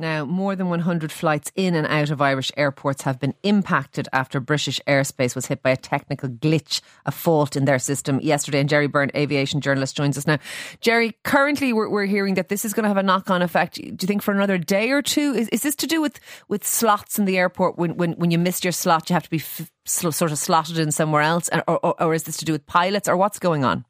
Now, more than 100 flights in and out of Irish airports have been impacted after British airspace was hit by a technical glitch, a fault in their system yesterday. And Gerry Byrne, aviation journalist, joins us now. Gerry, currently we're, we're hearing that this is going to have a knock on effect, do you think, for another day or two? Is, is this to do with, with slots in the airport? When, when, when you missed your slot, you have to be f- sort of slotted in somewhere else? Or, or, or is this to do with pilots, or what's going on?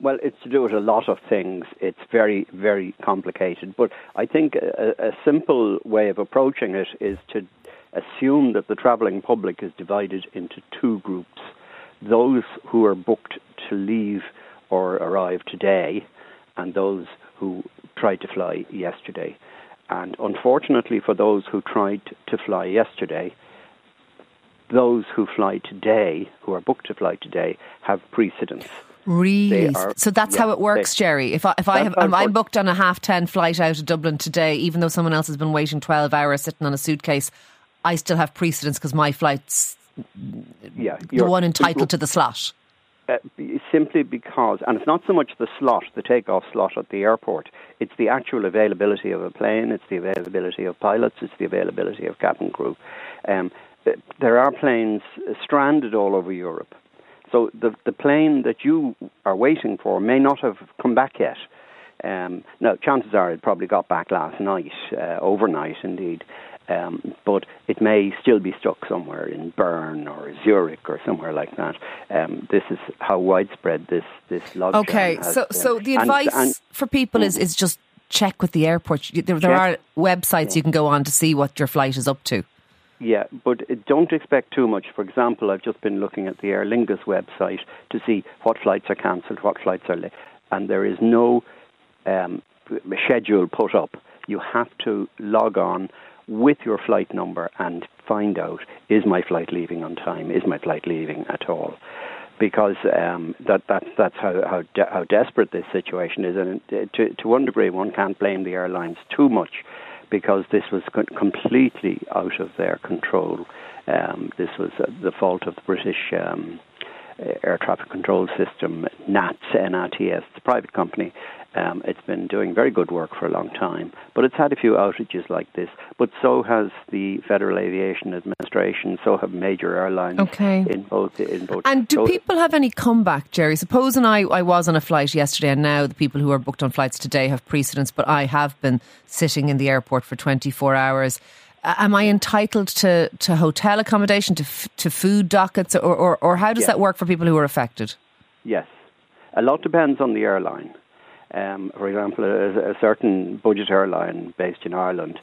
Well, it's to do with a lot of things. It's very, very complicated. But I think a, a simple way of approaching it is to assume that the travelling public is divided into two groups those who are booked to leave or arrive today, and those who tried to fly yesterday. And unfortunately, for those who tried to fly yesterday, those who fly today, who are booked to fly today, have precedence. Really? Are, so that's yeah, how it works, they, Gerry. If I if I have if I'm booked on a half ten flight out of Dublin today, even though someone else has been waiting twelve hours sitting on a suitcase, I still have precedence because my flight's yeah, the one entitled to the slot. Uh, simply because, and it's not so much the slot, the takeoff slot at the airport. It's the actual availability of a plane. It's the availability of pilots. It's the availability of cabin crew. Um, there are planes stranded all over Europe so the the plane that you are waiting for may not have come back yet. Um, now, chances are it probably got back last night, uh, overnight indeed. Um, but it may still be stuck somewhere in Bern or Zurich or somewhere like that. Um, this is how widespread this this log. Okay, so been. so the advice and, and, for people is is just check with the airport. There, there are websites yeah. you can go on to see what your flight is up to. Yeah, but don't expect too much. For example, I've just been looking at the Aer Lingus website to see what flights are cancelled, what flights are late, and there is no um, schedule put up. You have to log on with your flight number and find out is my flight leaving on time? Is my flight leaving at all? Because um, that, that, that's how, how, de- how desperate this situation is. And to, to one degree, one can't blame the airlines too much because this was completely out of their control. Um, this was uh, the fault of the British um, Air Traffic Control System, NATS, NATS, the private company, um, it's been doing very good work for a long time, but it's had a few outages like this. But so has the Federal Aviation Administration, so have major airlines okay. in both. In both. And do so people have any comeback, Gerry? Supposing I, I was on a flight yesterday, and now the people who are booked on flights today have precedence, but I have been sitting in the airport for 24 hours. Am I entitled to, to hotel accommodation, to, f- to food dockets, or, or, or how does yes. that work for people who are affected? Yes. A lot depends on the airline. Um, for example, a, a certain budget airline based in Ireland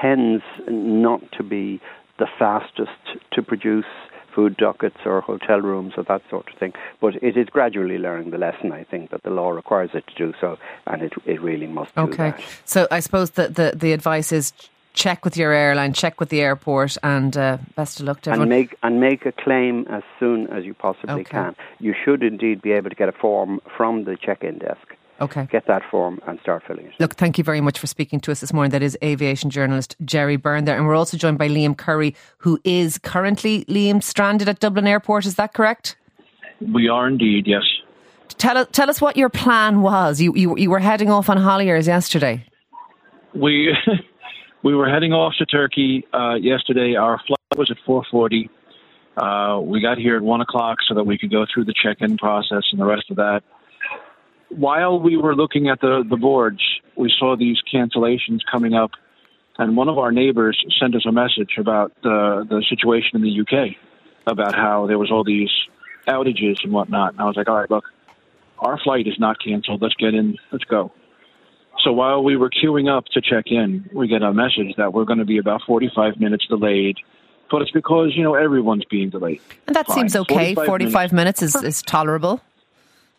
tends not to be the fastest to produce food dockets or hotel rooms or that sort of thing. But it is gradually learning the lesson, I think, that the law requires it to do so, and it, it really must okay. So I suppose that the, the advice is check with your airline, check with the airport, and uh, best of luck to everyone. And make and make a claim as soon as you possibly okay. can. You should indeed be able to get a form from the check-in desk. Okay. Get that form and start filling it. Look, thank you very much for speaking to us this morning. That is aviation journalist Gerry Byrne there. And we're also joined by Liam Curry, who is currently, Liam, stranded at Dublin Airport. Is that correct? We are indeed, yes. Tell us, tell us what your plan was. You, you, you were heading off on Holiers yesterday. We, we were heading off to Turkey uh, yesterday. Our flight was at 440. Uh, we got here at 1 o'clock so that we could go through the check-in process and the rest of that while we were looking at the, the boards, we saw these cancellations coming up, and one of our neighbors sent us a message about the, the situation in the UK, about how there was all these outages and whatnot. And I was like, all right, look, our flight is not canceled. Let's get in. Let's go. So while we were queuing up to check in, we get a message that we're going to be about 45 minutes delayed. But it's because, you know, everyone's being delayed. And that Fine. seems okay. 45, 45 minutes, minutes is, is tolerable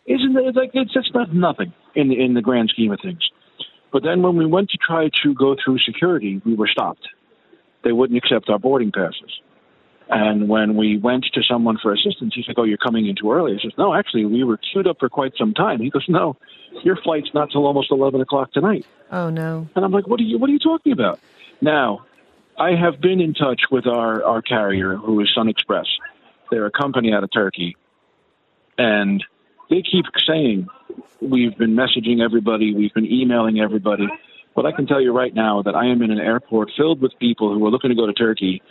isn't it like it's just not nothing in the, in the grand scheme of things. But then when we went to try to go through security, we were stopped. They wouldn't accept our boarding passes. And when we went to someone for assistance, he said, "Oh, you're coming in too early." I says, "No, actually, we were queued up for quite some time." He goes, "No, your flight's not till almost eleven o'clock tonight." Oh no! And I'm like, "What are you? What are you talking about?" Now, I have been in touch with our our carrier, who is Sun Express. They're a company out of Turkey, and they keep saying we've been messaging everybody, we've been emailing everybody. But I can tell you right now that I am in an airport filled with people who are looking to go to Turkey,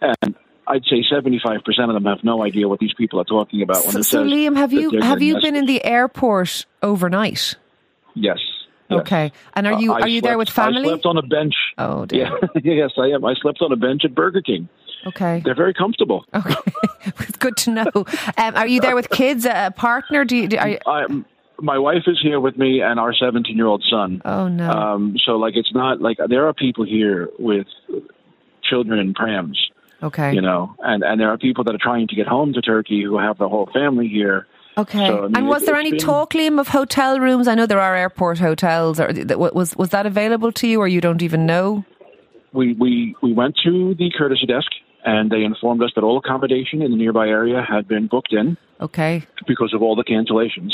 and I'd say 75% of them have no idea what these people are talking about. When So, so Liam, have you have you been in the airport overnight? Yes. yes. Okay, and are you Uh, are you there with family? I slept on a bench. Oh dear. Yeah, yes, I am. I slept on a bench at Burger King. Okay. They're very comfortable. Okay, it's good to know. Um, are you there with kids, a partner? Do you? Do, are you I, my wife is here with me and our 17 year old son. oh no. Um, so, like, it's not like there are people here with children in prams, okay. you know, and, and there are people that are trying to get home to Turkey who have the whole family here. Okay. So, I mean, and was it- there any been- talk, Liam, of hotel rooms? I know there are airport hotels. Or was was that available to you, or you don't even know? We, we, we went to the courtesy desk and they informed us that all accommodation in the nearby area had been booked in. Okay. because of all the cancellations.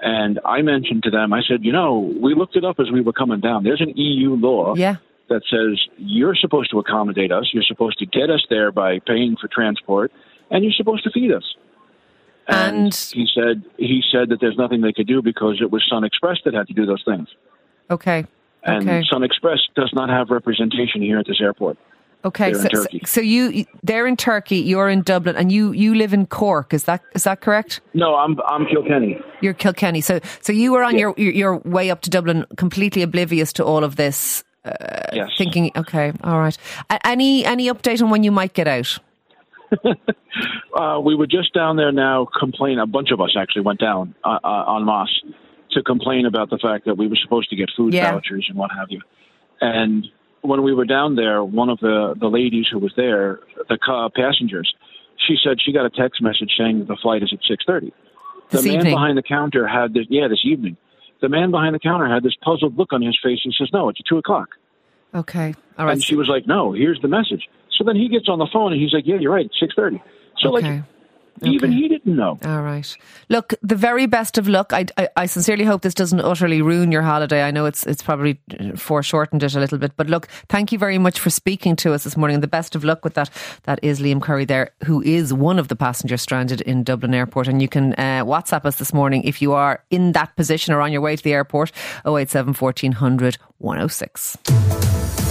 And I mentioned to them, I said, you know, we looked it up as we were coming down. There's an EU law Yeah. That says you're supposed to accommodate us, you're supposed to get us there by paying for transport, and you're supposed to feed us. And- he said he said that there's nothing they could do because it was Sun Express that had to do those things. Okay. And Okay. Sun Express does not have representation here at this airport. Okay. So, so, you they're in Turkey. You're in Dublin, and you you live in Cork. Is that is that correct? No, I'm I'm Kilkenny. You're Kilkenny. So so you were on Yeah. your your way up to Dublin, completely oblivious to all of this. Yes. Thinking, okay, all right. Any any update on when you might get out? Uh, we were just down there now complain. A bunch of us actually went down uh, uh, en masse to complain about the fact that we were supposed to get food Yeah. vouchers and what have you. And when we were down there, one of the, the ladies who was there, the passengers, she said she got a text message saying that the flight is at 6.30. The This man evening? behind the counter had this, yeah, this evening. The man behind the counter had this puzzled look on his face and says, no, it's 2 o'clock. Okay, all right. And she was like, no, here's the message. So then he gets on the phone and he's like, yeah, you're right, it's 6.30. So okay. like, even he didn't know. All right. Look, the very best of luck. I, I, I sincerely hope this doesn't utterly ruin your holiday. I know it's it's probably uh, foreshortened it a little bit, but look, thank you very much for speaking to us this morning, and the best of luck with that. That is Liam Curry there, who is one of the passengers stranded in Dublin Airport, and you can uh, WhatsApp us this morning if you are in that position or on your way to the airport. 087 1400 106.